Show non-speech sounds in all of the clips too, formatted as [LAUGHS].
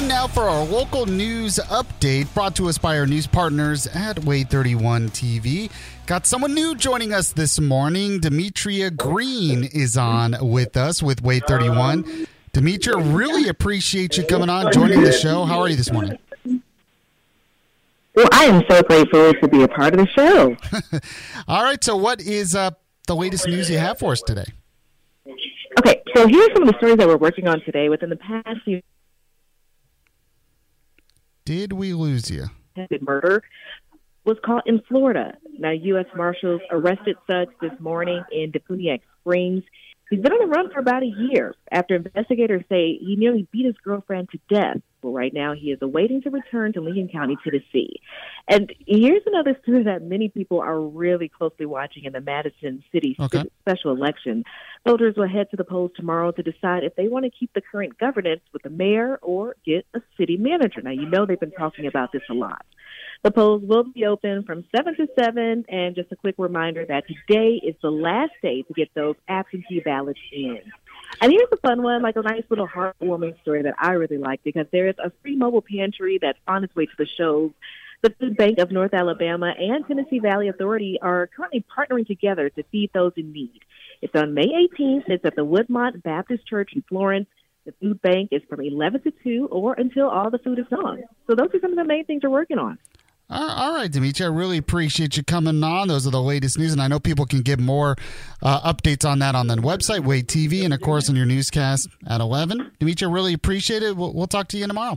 Time now for our local news update brought to us by our news partners at WAAY 31 TV. Got someone new joining us this morning. Demetria Green is on with us with WAAY 31. Demetria, really appreciate you coming on, joining the show. How are you this morning? Well, I am so grateful to be a part of the show. [LAUGHS] All right, so what is uh, the latest news you have for us today? Okay, so here's some of the stories that we're working on today. Within the past few Did we lose you? The murder was caught in Florida. Now, U.S. Marshals arrested Suggs this morning in DeFuniak Springs. He's been on the run for about a year after investigators say he nearly beat his girlfriend to death. Well, right now he is awaiting to return to Lincoln County, Tennessee. And here's another story that many people are really closely watching in the Madison City Okay. special election. Voters will head to the polls tomorrow to decide if they want to keep the current governance with the mayor or get a city manager. Now, you know they've been talking about this a lot. The polls will be open from 7 to 7, and just a quick reminder that today is the last day to get those absentee ballots in. And here's a fun one, like a nice little heartwarming story that I really like because there is a free mobile pantry that's on its way to the shows. The Food Bank of North Alabama and Tennessee Valley Authority are currently partnering together to feed those in need. It's on May 18th. It's at the Woodmont Baptist Church in Florence. The food bank is from 11 to 2 or until all the food is gone. So those are some of the main things we're working on. All right, Demetria, I really appreciate you coming on. Those are the latest news, and I know people can get more uh, updates on that on the website, Wade TV, and of course on your newscast at 11. Demetria, really appreciate it. We'll, we'll talk to you tomorrow.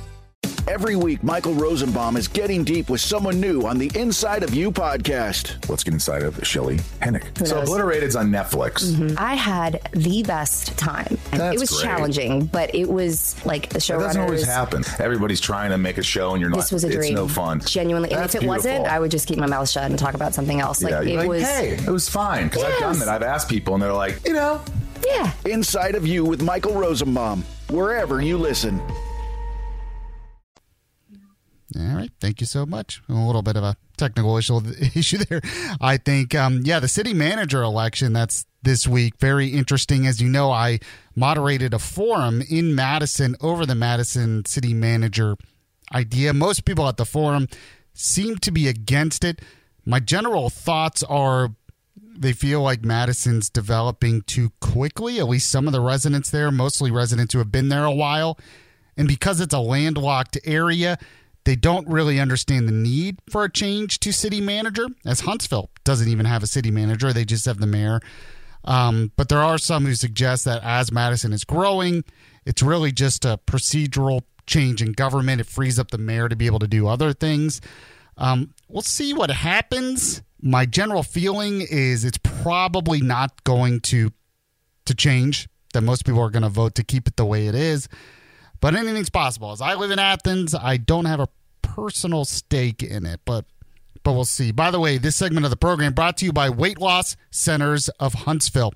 Every week, Michael Rosenbaum is getting deep with someone new on the Inside of You podcast. Let's get inside of Shelley Hennig. Who So knows? Obliterated's on Netflix. Mm-hmm. I had the best time. That's it was great. challenging, but it was like the That doesn't always showrunners. happen. Everybody's trying to make a show, and you're not. This was a it's dream. no fun. Genuinely, and if it wasn't. I would just keep my mouth shut and talk about something else. Like yeah, it you're like, was. hey, it was fine because I've done Yes. that. I've asked people, and they're like, you know, Yeah. Inside of You with Michael Rosenbaum, wherever you listen. All right. Thank you so much. A little bit of a technical [LAUGHS] issue, there. I think, um, yeah, the city manager election that's this week, very interesting. As you know, I moderated a forum in Madison over the Madison city manager idea. Most people at the forum seem to be against it. My general thoughts are they feel like Madison's developing too quickly, at least some of the residents there, mostly residents who have been there a while. And because it's a landlocked area, they don't really understand the need for a change to city manager, as Huntsville doesn't even have a city manager. They just have the mayor. Um, but there are some who suggest that as Madison is growing, it's really just a procedural change in government. It frees up the mayor to be able to do other things. Um, we'll see what happens. My general feeling is it's probably not going to to change. That most people are going to vote to keep it the way it is. But anything's possible. As I live in Athens, I don't have a personal stake in it, but but we'll see. By the way, this segment of the program brought to you by Weight Loss Centers of Huntsville.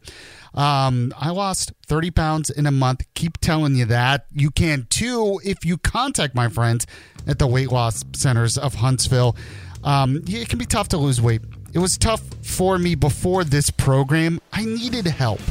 Um, I lost 30 pounds in a month. Keep telling you that. You can too if you contact my friends at the Weight Loss Centers of Huntsville. Um, it can be tough to lose weight. It was tough for me before this program. I needed help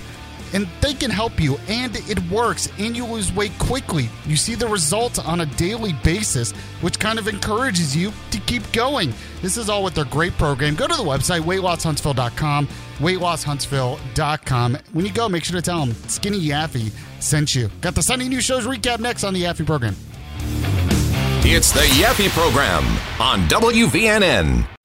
and they can help you, and it works, and you lose weight quickly. You see the results on a daily basis, which kind of encourages you to keep going. This is all with their great program. Go to the website, weightlosshuntsville.com, weightlosshuntsville.com. When you go, make sure to tell them Skinny Yaffee sent you. Got the Sunday News Shows recap next on the Yaffee program. It's the Yaffee Program on WVNN.